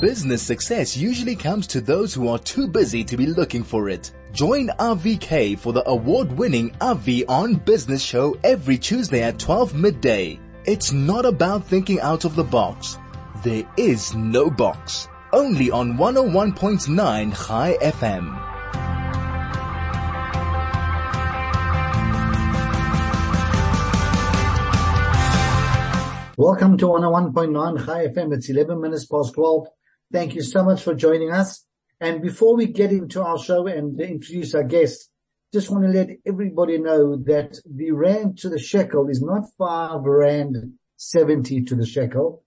Business success usually comes to those who are too busy to be looking for it. Join RVK for the award-winning RV on Business show every Tuesday at 12 midday. It's not about thinking out of the box. There is no box. Only on 101.9 High FM. Welcome to 101.9 High FM. It's 11 minutes past 12. Thank you so much for joining us. And before we get into our show and introduce our guests, just want to let everybody know that the rand to the shekel is not five rand 70 to the shekel.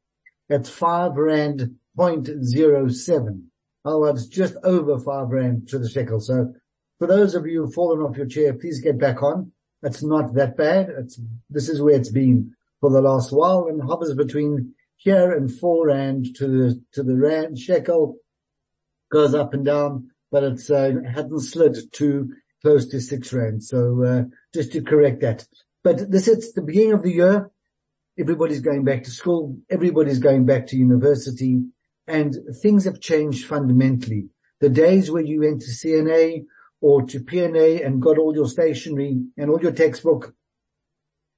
It's five rand point zero seven. Otherwise, just over five rand to the shekel. So for those of you who've fallen off your chair, please get back on. It's not that bad. It's, this is where it's been for the last while and hovers between here and four rand to the, to the rand shekel goes up and down, but it's, uh, hadn't slid to close to six rand. So, uh, just to correct that. But this is the beginning of the year. Everybody's going back to school. Everybody's going back to university and things have changed fundamentally. The days where you went to CNA or to PNA and got all your stationery and all your textbook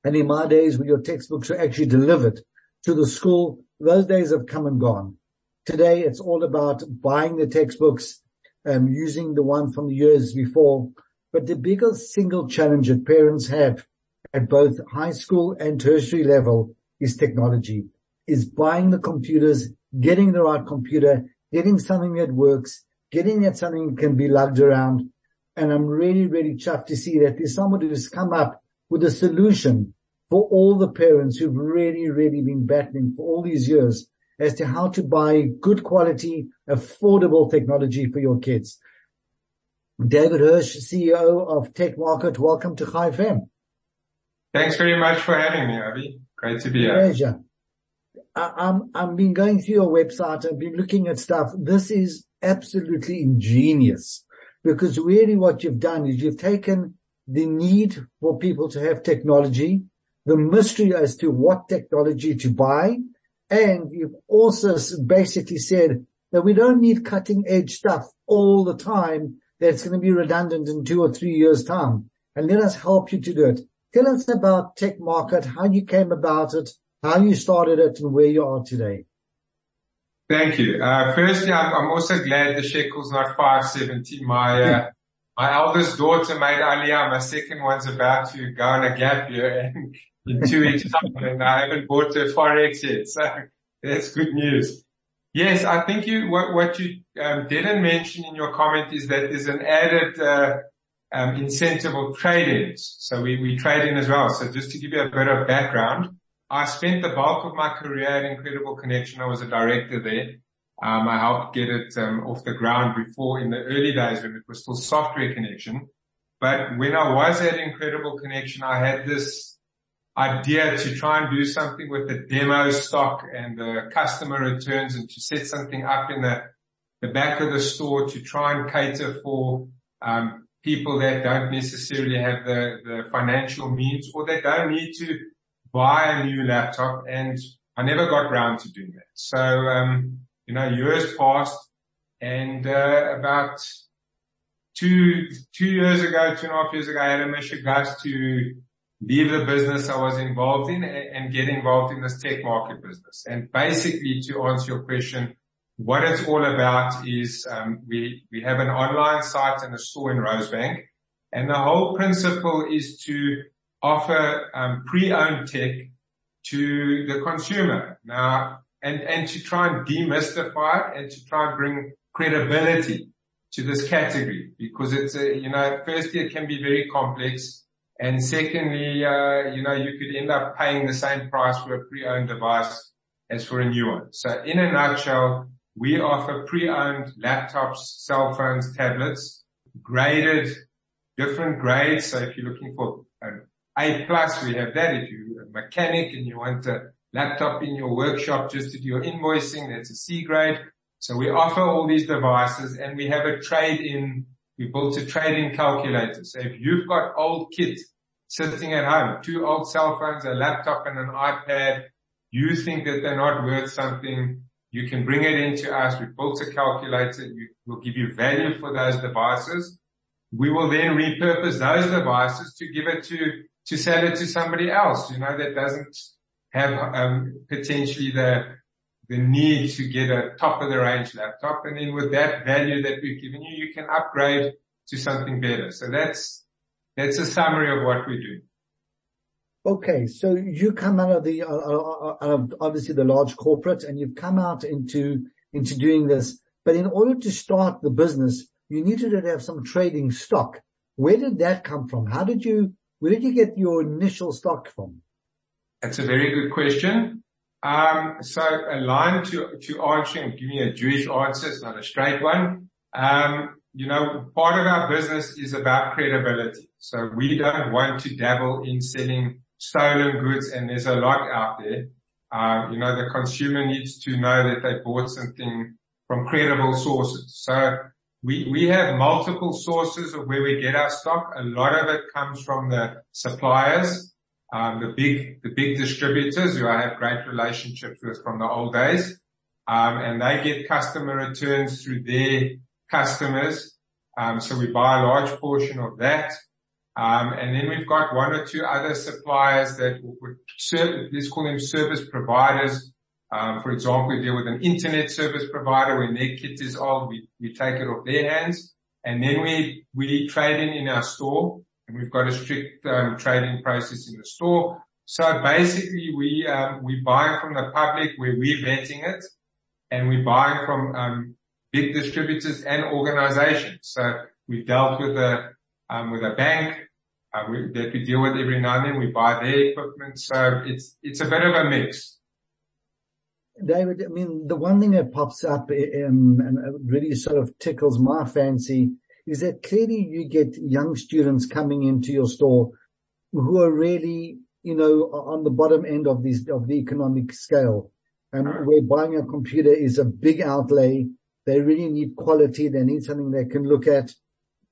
and in my days where your textbooks were actually delivered to the school, those days have come and gone. Today it's all about buying the textbooks, um, using the one from the years before. But the biggest single challenge that parents have at both high school and tertiary level is technology, is buying the computers, getting the right computer, getting something that works, getting that something that can be lugged around. And I'm really, really chuffed to see that there's somebody who's come up with a solution for all the parents who've really, really been battling for all these years as to how to buy good quality, affordable technology for your kids. David Hirsch, CEO of Tech Markit, welcome to High FM. Thanks very much for having me, Avi. Great to be here. Pleasure. I'm, I've been going through your website. I've been looking at stuff. This is absolutely ingenious because really what you've done is you've taken the need for people to have technology, the mystery as to what technology to buy, and you've also basically said that we don't need cutting edge stuff all the time that's going to be redundant in two or three years time. And let us help you to do it. Tell us about Tech Markit, how you came about it, how you started it and where you are today. Thank you. Uh, firstly, I'm, I'm, also glad the shekel's not 570. My, uh, my eldest daughter made Aliyah. My second one's about to go on a gap year and in two weeks time and I haven't bought a Forex yet. So that's good news. Yes, I think you, what, what you um, didn't mention in your comment is that there's an added, uh, um, incentive of trade-ins. So we, we trade in as well. So just to give you a bit of background, I spent the bulk of my career at Incredible Connection. I was a director there. Um, I helped get it um, off the ground before in the early days when it was still software connection. But when I was at Incredible Connection, I had this idea to try and do something with the demo stock and the customer returns and to set something up in the, the back of the store to try and cater for um, people that don't necessarily have the, the financial means or that don't need to buy a new laptop. And I never got around to doing that. So, um, you know, years passed and, uh, about two, two years ago, two and a half years ago, I had a gust to leave the business I was involved in and get involved in this Tech Markit business. And basically to answer your question, what it's all about is, um, we, we have an online site and a store in Rosebank and the whole principle is to offer, um, pre-owned tech to the consumer. Now, and, and to try and demystify it and to try and bring credibility to this category because it's a, you know, firstly it can be very complex and secondly, uh, you know, you could end up paying the same price for a pre-owned device as for a new one. So in a nutshell, we offer pre-owned laptops, cell phones, tablets, graded, different grades. So if you're looking for an A plus, we have that. If you're a mechanic and you want a laptop in your workshop just to do your invoicing. That's a C grade. So we offer all these devices and we have a trade in, we built a trading calculator. So if you've got old kit sitting at home, two old cell phones, a laptop and an iPad, you think that they're not worth something, You can bring it into us. We've built a calculator. We'll give you value for those devices. We will then repurpose those devices to give it to, to sell it to somebody else, you know, that doesn't have, um, potentially the, the need to get a top of the range laptop. And then with that value that we've given you, you can upgrade to something better. So that's, that's a summary of what we do. Okay, so you come out of the uh, uh, out of obviously the large corporate, and you've come out into into doing this. But in order to start the business, you needed to have some trading stock. Where did that come from? How did you where did you get your initial stock from? That's a very good question. Um, so aligned to to answering, giving a Jewish answer, it's not a straight one. Um, you know, part of our business is about credibility. So we don't want to dabble in selling stolen goods and there's a lot out there. Uh, you know, the consumer needs to know that they bought something from credible sources. So we, we have multiple sources of where we get our stock. A lot of it comes from the suppliers, the big, the big distributors who I have great relationships with from the old days. Um, and they get customer returns through their customers. Um, so we buy a large portion of that. Um, and then we've got one or two other suppliers that would let's call them service providers. Um, for example, we deal with an internet service provider. When their kit is old, we, take it off their hands. And then we, we trade in in our store and we've got a strict, um, trading process in the store. So basically we, um, we buying from the public where we're vetting it and we buy from, um, big distributors and organizations. So we've dealt with a, um, with a bank uh, that we deal with every now and then. We buy their equipment. So it's, it's a bit of a mix. David, I mean, the one thing that pops up and really sort of tickles my fancy is that clearly you get young students coming into your store who are really, you know, on the bottom end of this, of the economic scale. And um, where buying a computer is a big outlay. They really need quality. They need something they can look at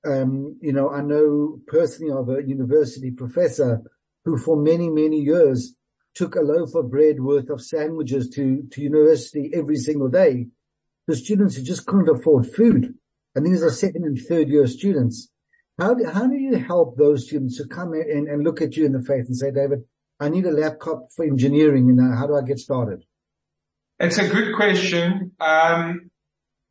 um, you know, I know personally of a university professor who for many, many years took a loaf of bread worth of sandwiches to, to university every single day. The students who just couldn't afford food. And these are second and third year students. How do, how do you help those students to come in and look at you in the face and say, David, I need a laptop for engineering and how do I get started? It's a good question. Um,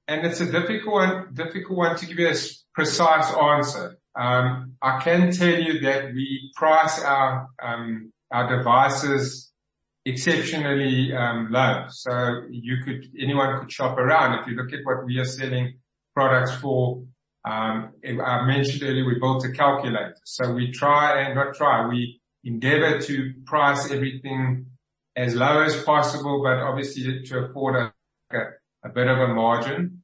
and it's a difficult one, difficult one to give you a precise answer. Um, I can tell you that we price our, um, our devices exceptionally, um, low. So you could, anyone could shop around. If you look at what we are selling products for, um, I mentioned earlier we built a calculator. So we try and not try, we endeavor to price everything as low as possible, but obviously to afford a, bit of a margin.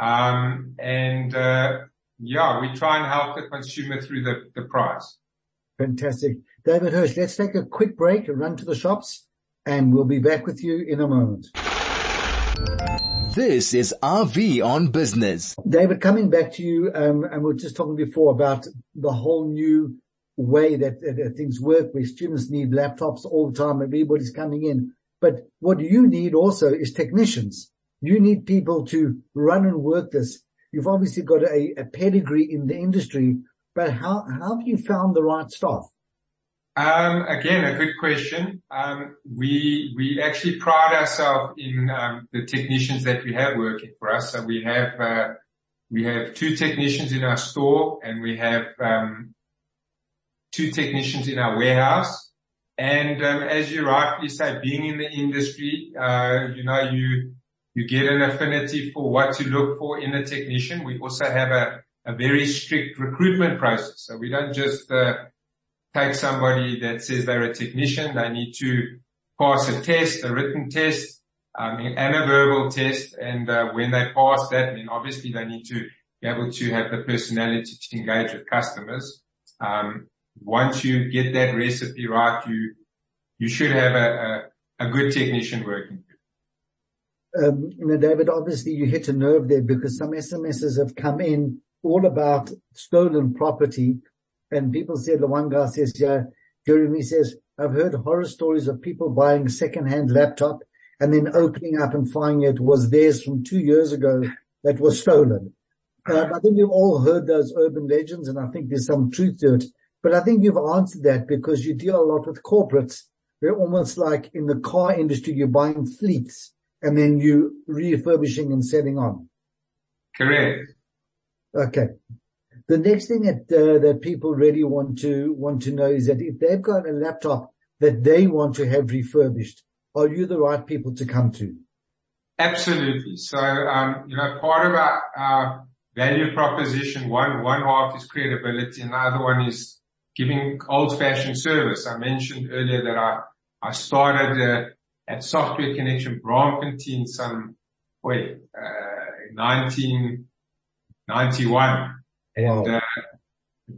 Um, and, uh, yeah, we try and help the consumer through the, the price. Fantastic. David Hirsch, let's take a quick break and run to the shops and we'll be back with you in a moment. This is RV on business. David, coming back to you, um, and we are just talking before about the whole new way that, that, things work where students need laptops all the time. And everybody's coming in. But what you need also is technicians. You need people to run and work this You've obviously got a, a pedigree in the industry, but how, how have you found the right staff? Um, again, a good question. Um, we, we actually pride ourselves in, um, the technicians that we have working for us. So we have, uh, we have two technicians in our store and we have, two technicians in our warehouse. And, as you rightly say, being in the industry, uh, you know, you, you get an affinity for what to look for in a technician. We also have a, a very strict recruitment process. So we don't just uh, take somebody that says they're a technician. They need to pass a test, a written test, um, and a verbal test. And uh, when they pass that, then obviously they need to be able to have the personality to engage with customers. Um, once you get that recipe right, you you should have a, a, a good technician working um, you know, David, obviously you hit a nerve there because some SMSs have come in all about stolen property and people said, the one guy says, yeah, Jeremy says, I've heard horror stories of people buying secondhand laptop and then opening up and finding it was theirs from two years ago that was stolen. Uh, I think you've all heard those urban legends and I think there's some truth to it. But I think you've answered that because you deal a lot with corporates. They're almost like in the car industry, you're buying fleets and then you refurbishing and selling on. Correct. Okay. The next thing that uh, that people really want to want to know is that if they've got a laptop that they want to have refurbished, are you the right people to come to? Absolutely. So, um, you know, part of our, value proposition, one, one half is credibility and the other one is giving old fashioned service. I mentioned earlier that I, I started, uh, at Software Connection Braamfontein some, wait, uh, 1991. And, uh,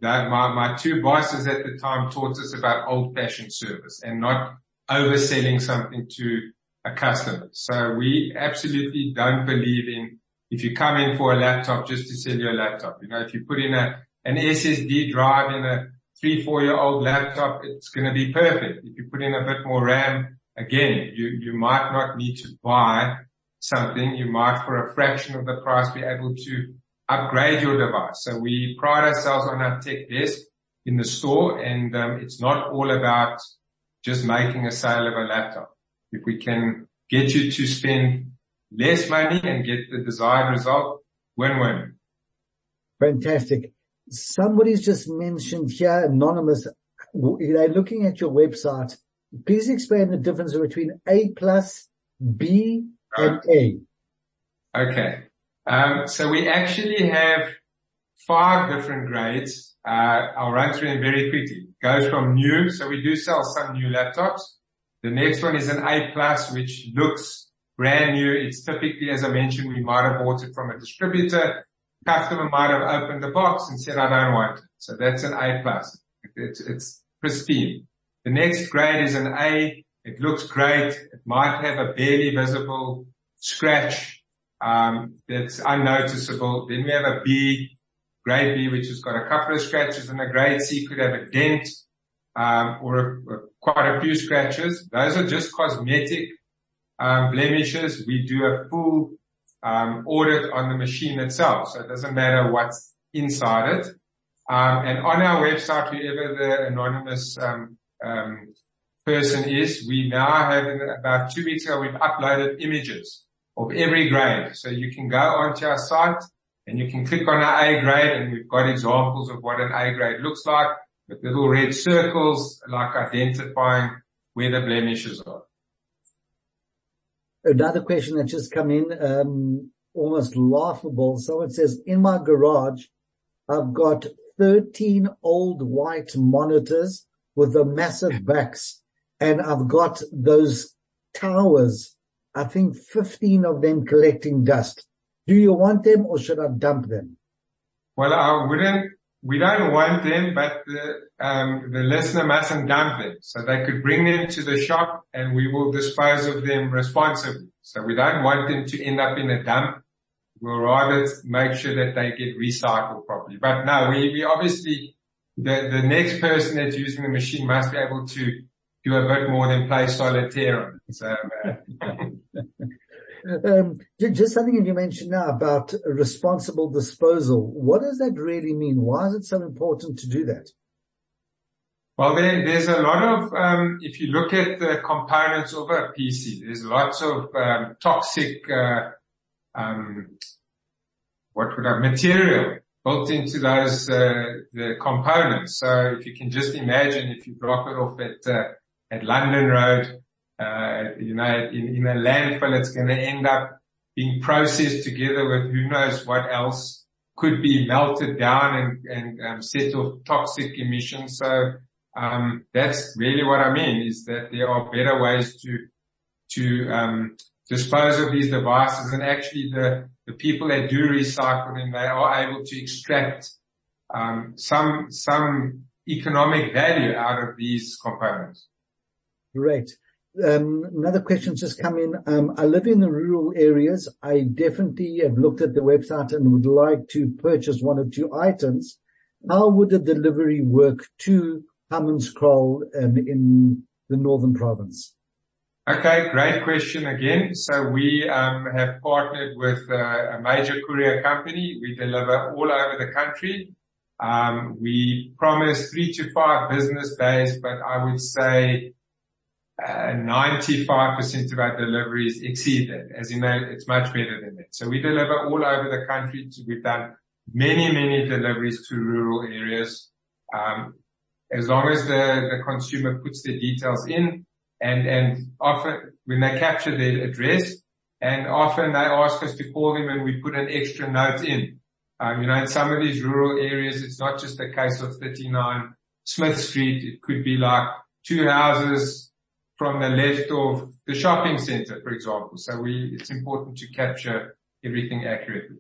that my, my two bosses at the time taught us about old fashioned service and not overselling something to a customer. So we absolutely don't believe in if you come in for a laptop just to sell you a laptop. You know, if you put in a, an SSD drive in a three, four year old laptop, it's going to be perfect. If you put in a bit more RAM, again, you, you might not need to buy something. You might for a fraction of the price be able to upgrade your device. So we pride ourselves on our tech desk in the store and um, it's not all about just making a sale of a laptop. If we can get you to spend less money and get the desired result, win-win. Fantastic. Somebody's just mentioned here, anonymous, they're looking at your website. Please explain the difference between A plus, B and A. Okay. Um, so we actually have five different grades. Uh, I'll run through them very quickly. Goes from new, so we do sell some new laptops. The next one is an A plus, which looks brand new. It's typically, as I mentioned, we might have bought it from a distributor. Customer might have opened the box and said, I don't want it. So that's an A plus. It's, it's pristine. The next grade is an A. It looks great. It might have a barely visible scratch that's unnoticeable. Then we have a B, grade B, which has got a couple of scratches, and a grade C could have a dent um, or quite a few scratches. Those are just cosmetic um, blemishes. We do a full um, audit on the machine itself, so it doesn't matter what's inside it. Um, and on our website, whoever the anonymous um, person is, we now have about two weeks ago we've uploaded images of every grade. So you can go onto our site and you can click on our A grade and we've got examples of what an A grade looks like with little red circles like identifying where the blemishes are. Another question that just come in, um, almost laughable. Someone says, in my garage, I've got 13 old white monitors with the massive backs and I've got those towers I think 15 of them collecting dust. Do you want them or should I dump them? Well, I wouldn't, we don't want them, but the, um, the listener mustn't dump them. So they could bring them to the shop and we will dispose of them responsibly. So we don't want them to end up in a dump. We'll rather make sure that they get recycled properly. But no, we, we obviously, the, the next person that's using the machine must be able to do a bit more than play solitaire. So, uh, um, just something you mentioned now about responsible disposal. What does that really mean? Why is it so important to do that? Well, there, there's a lot of, um, if you look at the components of a PC, there's lots of um, toxic, uh, um, what would I, material built into those, uh, the components. So if you can just imagine if you drop it off at, uh, at London Road, you know, in, a landfill, it's going to end up being processed together with who knows what else could be melted down and, um, set off toxic emissions. So um, that's really what I mean is that there are better ways to to um, dispose of these devices, and actually the the people that do recycle them, they are able to extract some some economic value out of these components. Great. Um, another question has just come in. Um, I live in the rural areas. I definitely have looked at the website and would like to purchase one or two items. How would the delivery work to Hammanskraal um, in the northern province? Okay, great question again. So we um, have partnered with uh, a major courier company. We deliver all over the country. Um, we promise three to five business days, but I would say 95% of our deliveries exceed that. As you know, it's much better than that. So we deliver all over the country. We've done many, many deliveries to rural areas. Um, as long as the, consumer puts their details in, and, and often when they capture their address and often they ask us to call them and we put an extra note in. Um, you know, in some of these rural areas, it's not just a case of 39 Smith Street. It could be like two houses from the left of the shopping center, for example. So we, it's important to capture everything accurately.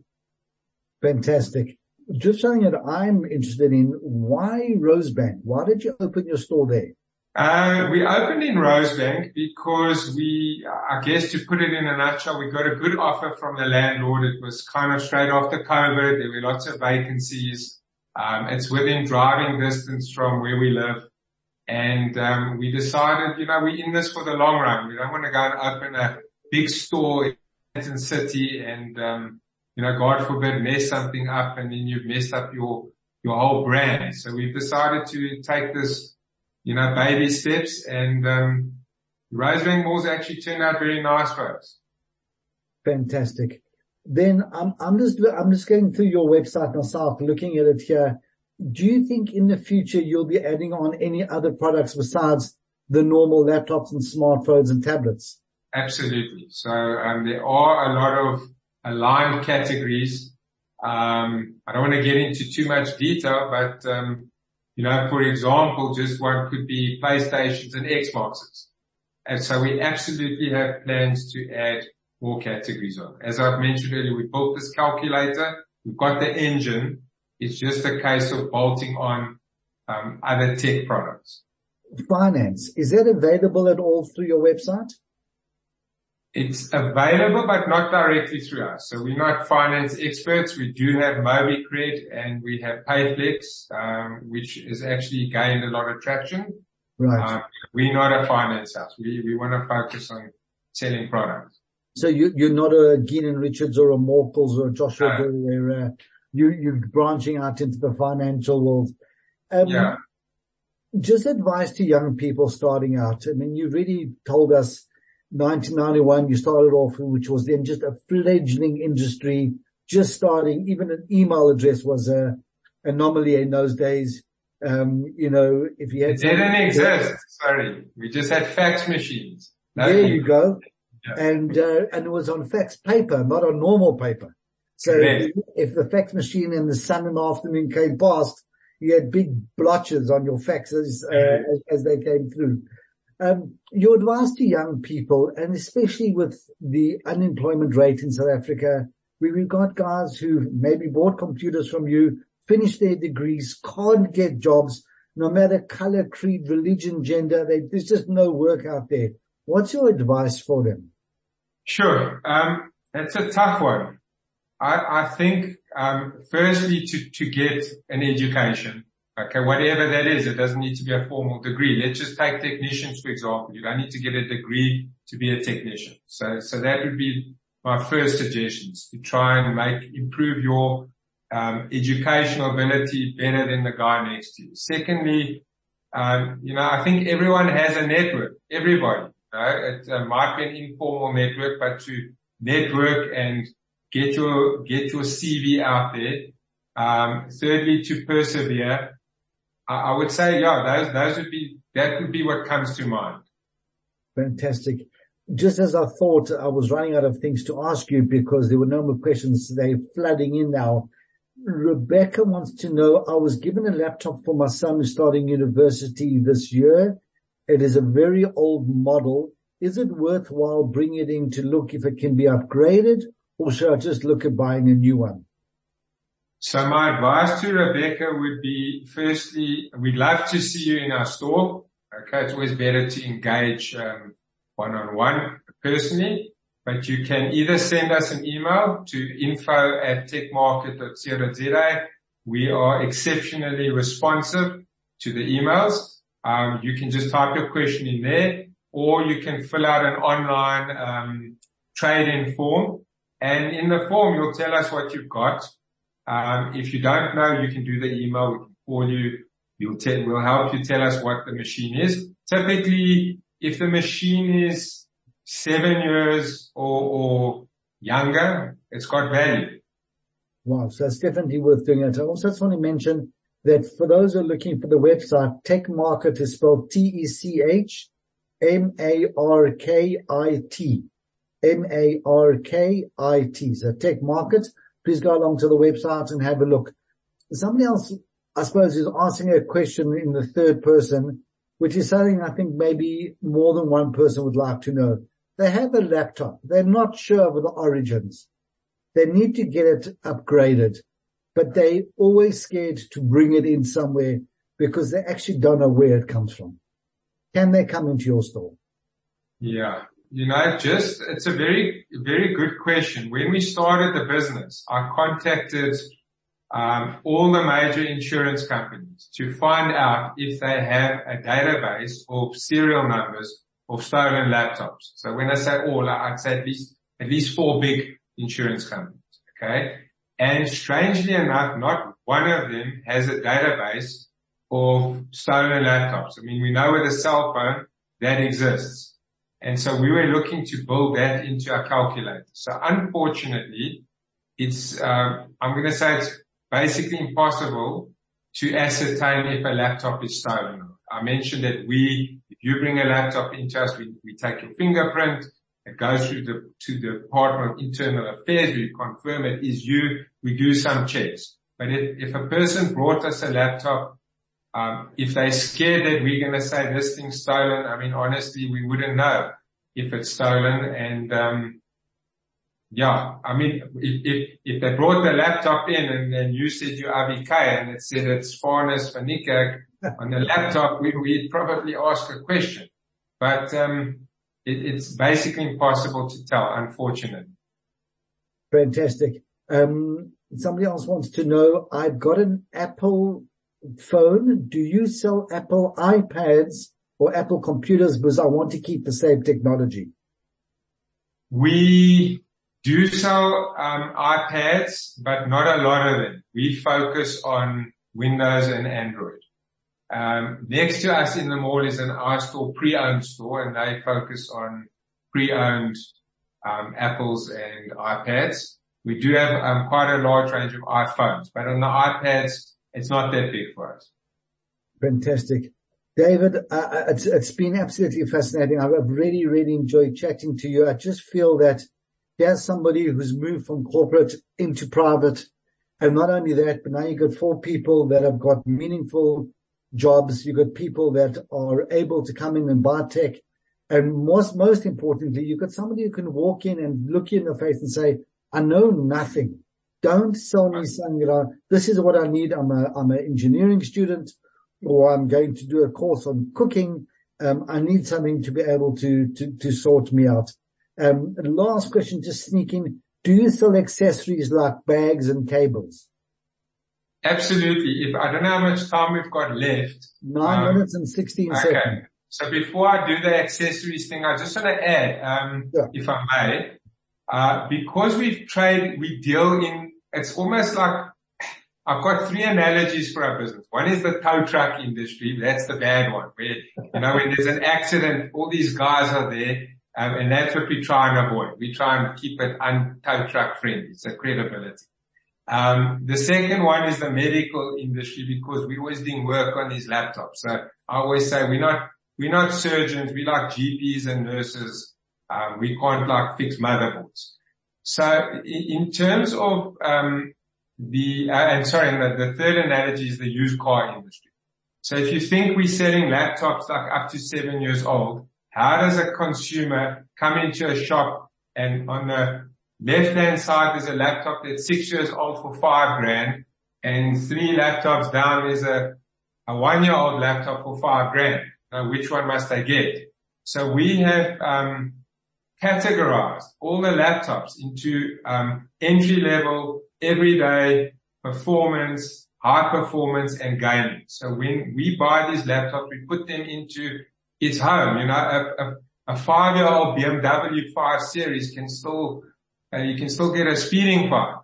Fantastic. Just something that I'm interested in, why Rosebank? Why did you open your store there? Uh, we opened in Rosebank because we, I guess to put it in a nutshell, we got a good offer from the landlord. It was kind of straight after COVID. There were lots of vacancies. Um, it's within driving distance from where we live. And, um, we decided, you know, we're in this for the long run. We don't want to go and open a big store in Manhattan City and, um, you know, God forbid mess something up and then you've messed up your, your whole brand. So we've decided to take this you know, baby steps and, um, Rosebank Malls actually turned out very nice for us. Fantastic. Then I'm, I'm just, I'm just going through your website myself, looking at it here. Do you think in the future you'll be adding on any other products besides the normal laptops and smartphones and tablets? Absolutely. So, um, there are a lot of aligned categories. Um, I don't want to get into too much detail, but, um, you know, for example, just one could be PlayStations and Xboxes. And so we absolutely have plans to add more categories on. As I've mentioned earlier, we built this calculator. We've got the engine. It's just a case of bolting on um, other tech products. Finance, is that available at all through your website? It's available, but not directly through us. So we're not finance experts. We do have MobiCred and we have Payflex, um, which has actually gained a lot of traction. Right. Um, we're not a finance house. We, we want to focus on selling products. So you, you're not a Geenan Richards or a Morkels or a Joshua no. where, uh, you, you're branching out into the financial world. Um, yeah. Just advice to young people starting out. I mean, you really told us 1991, you started off, which was then just a fledgling industry, just starting. Even an email address was a anomaly in those days. Um, you know, if you had it didn't exist. Sorry, we just had fax machines. There you go. Yeah. And uh, and it was on fax paper, not on normal paper. So if, if the fax machine and the sun in the afternoon came past, you had big blotches on your faxes uh, as, as they came through. Um, your advice to young people, and especially with the unemployment rate in South Africa, we've got guys who maybe bought computers from you, finished their degrees, can't get jobs, no matter color, creed, religion, gender, they, there's just no work out there. What's your advice for them? Sure. Um, that's a tough one. I, think, um, firstly to, to get an education. Okay, whatever that is, it doesn't need to be a formal degree. Let's just take technicians, for example. You don't need to get a degree to be a technician. So, so that would be my first suggestions to try and make, improve your, um, educational ability better than the guy next to you. Secondly, um, you know, I think everyone has a network. Everybody, you know, it uh, might be an informal network, but to network and get your, get your CV out there. Um, thirdly, to persevere I would say, yeah, those, those would be, that would be what comes to mind. Fantastic. Just as I thought, I was running out of things to ask you because there were no more questions. They're flooding in now. Rebecca wants to know, I was given a laptop for my son who's starting university this year. It is a very old model. Is it worthwhile bringing it in to look if it can be upgraded or should I just look at buying a new one? So my advice to Rebecca would be, firstly, we'd love to see you in our store. Okay. It's always better to engage, um, one-on-one personally, but you can either send us an email to info at techmarkit.co.za. We are exceptionally responsive to the emails. Um, you can just type your question in there or you can fill out an online um, trade-in form. And in the form, you'll tell us what you've got. Um, if you don't know, you can do the email. We can call you. You'll tell, we'll help you tell us what the machine is. Typically, if the machine is seven years or, or younger, it's got value. Wow. So it's definitely worth doing it. I also just want to mention that for those who are looking for the website, Tech Markit is spelled T-E-C-H M-A-R-K-I-T. M-A-R-K-I-T. So Tech Markit. Please go along to the website and have a look. Somebody else, I suppose, is asking a question in the third person, which is something I think maybe more than one person would like to know. They have a laptop. They're not sure of the origins. They need to get it upgraded, but they always scared to bring it in somewhere because they actually don't know where it comes from. Can they come into your store? Yeah. You know, just, it's a very, very good question. When we started the business, I contacted um, all the major insurance companies to find out if they have a database of serial numbers of stolen laptops. So when I say all, I'd say at least, at least four big insurance companies. Okay. And strangely enough, not one of them has a database of stolen laptops. I mean, we know with a cell phone that exists. And so we were looking to build that into our calculator. So unfortunately, it's, uh, I'm going to say it's basically impossible to ascertain if a laptop is stolen. I mentioned that we, if you bring a laptop into us, we, we take your fingerprint, it goes through the, to the Department of Internal Affairs, we confirm it is you, we do some checks. But if, if a person brought us a laptop if they're scared that we're going to say this thing's stolen, I mean, honestly, we wouldn't know if it's stolen. And, um, yeah, I mean, if, if, if they brought the laptop in and then you said you're AVK and it said it's Farnes van on the laptop, we, we'd probably ask a question. But, um, it, it's basically impossible to tell, unfortunately. Fantastic. Um, somebody else wants to know, I've got an Apple phone, do you sell Apple iPads or Apple computers? Because I want to keep the same technology. We do sell um, iPads, but not a lot of them. We focus on Windows and Android. Um, next to us in the mall is an iStore pre-owned store, and they focus on pre-owned um, Apples and iPads. We do have um, quite a large range of iPhones, but on the iPads, it's not that big for us. Fantastic. David, uh, uh, it's, it's been absolutely fascinating. I've really, really enjoyed chatting to you. I just feel that there's somebody who's moved from corporate into private. And not only that, but now you've got four people that have got meaningful jobs. You've got people that are able to come in and buy tech. And most, most importantly, you've got somebody who can walk in and look you in the face and say, I know nothing. Don't sell me saying, you know, this is what I need. I'm a, I'm an engineering student or I'm going to do a course on cooking. Um, I need something to be able to, to, to sort me out. Um, last question, just sneaking. Do you sell accessories like bags and cables? Absolutely. If I don't know how much time we've got left. Nine um, minutes and 16 okay. seconds. So before I do the accessories thing, I just want to add, um, yeah. if I may, uh, because we've trade, we deal in it's almost like I've got three analogies for our business. One is the tow truck industry. That's the bad one where, you know, when there's an accident, all these guys are there. Um, and that's what we try and avoid. We try and keep it un-tow truck friendly. It's a credibility. Um, the second one is the medical industry because we're always doing work on these laptops. So I always say we're not, we're not surgeons. We like GPs and nurses. Um, we can't like fix motherboards. So in terms of um, the, uh, sorry, the, third analogy is the used car industry. So if you think we're selling laptops like up to seven years old, how does a consumer come into a shop and on the left hand side there's a laptop that's six years old for five grand and three laptops down there's a, a one year old laptop for five grand. Which one must I get? So we have, um, categorized all the laptops into um, entry level, everyday, performance, high performance, and gaming. So when we buy these laptops, we put them into its home. You know, a, a, a five-year-old BMW 5 Series can still, uh, you can still get a speeding fine.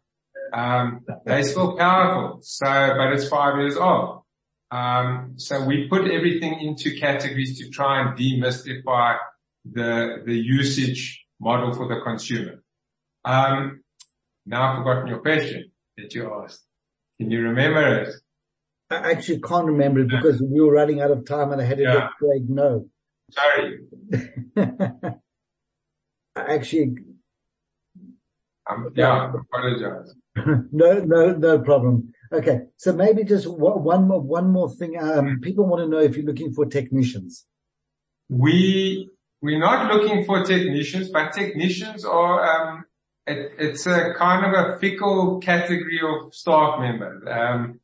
Um, they're still powerful. So, but it's five years old. Um, so we put everything into categories to try and demystify the, the usage model for the consumer. Um, now I've forgotten your question that you asked. Can you remember it? I actually can't remember it because we were running out of time and I had to let Craig know. Sorry. actually. Yeah, apologize. no, no, no problem. Okay. So maybe just one more, one more thing. Um, people want to know if you're looking for technicians. We, we're not looking for technicians, but technicians are, um, it, it's a kind of a fickle category of staff members. Um,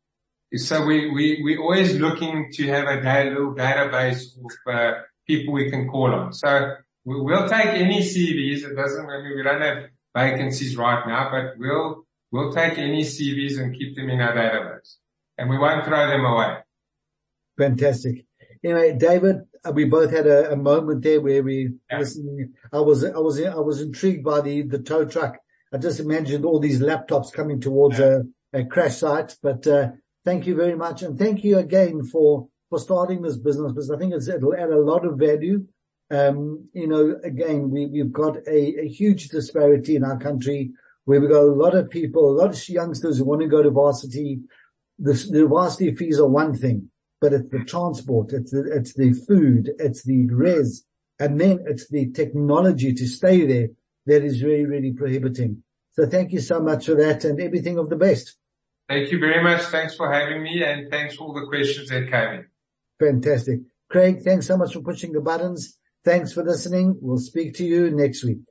so we, we, we're always looking to have a little database of, uh, people we can call on. So we, will take any CVs. It doesn't, I mean, we don't have vacancies right now, but we'll, we'll take any CVs and keep them in our database and we won't throw them away. Fantastic. Anyway, David, uh, we both had a, a moment there where we yeah. listening. I was, I was, I was intrigued by the, the tow truck. I just imagined all these laptops coming towards yeah. a, a crash site, but, uh, thank you very much. And thank you again for, for starting this business because I think it'll add a lot of value. Um, you know, again, we, we've got a, a huge disparity in our country where we've got a lot of people, a lot of youngsters who want to go to varsity. The, the varsity fees are one thing but it's the transport, it's the, it's the food, it's the res, and then it's the technology to stay there that is really, really prohibiting. So thank you so much for that and everything of the best. Thank you very much. Thanks for having me and thanks for all the questions that came in. Fantastic. Craig, thanks so much for pushing the buttons. Thanks for listening. We'll speak to you next week.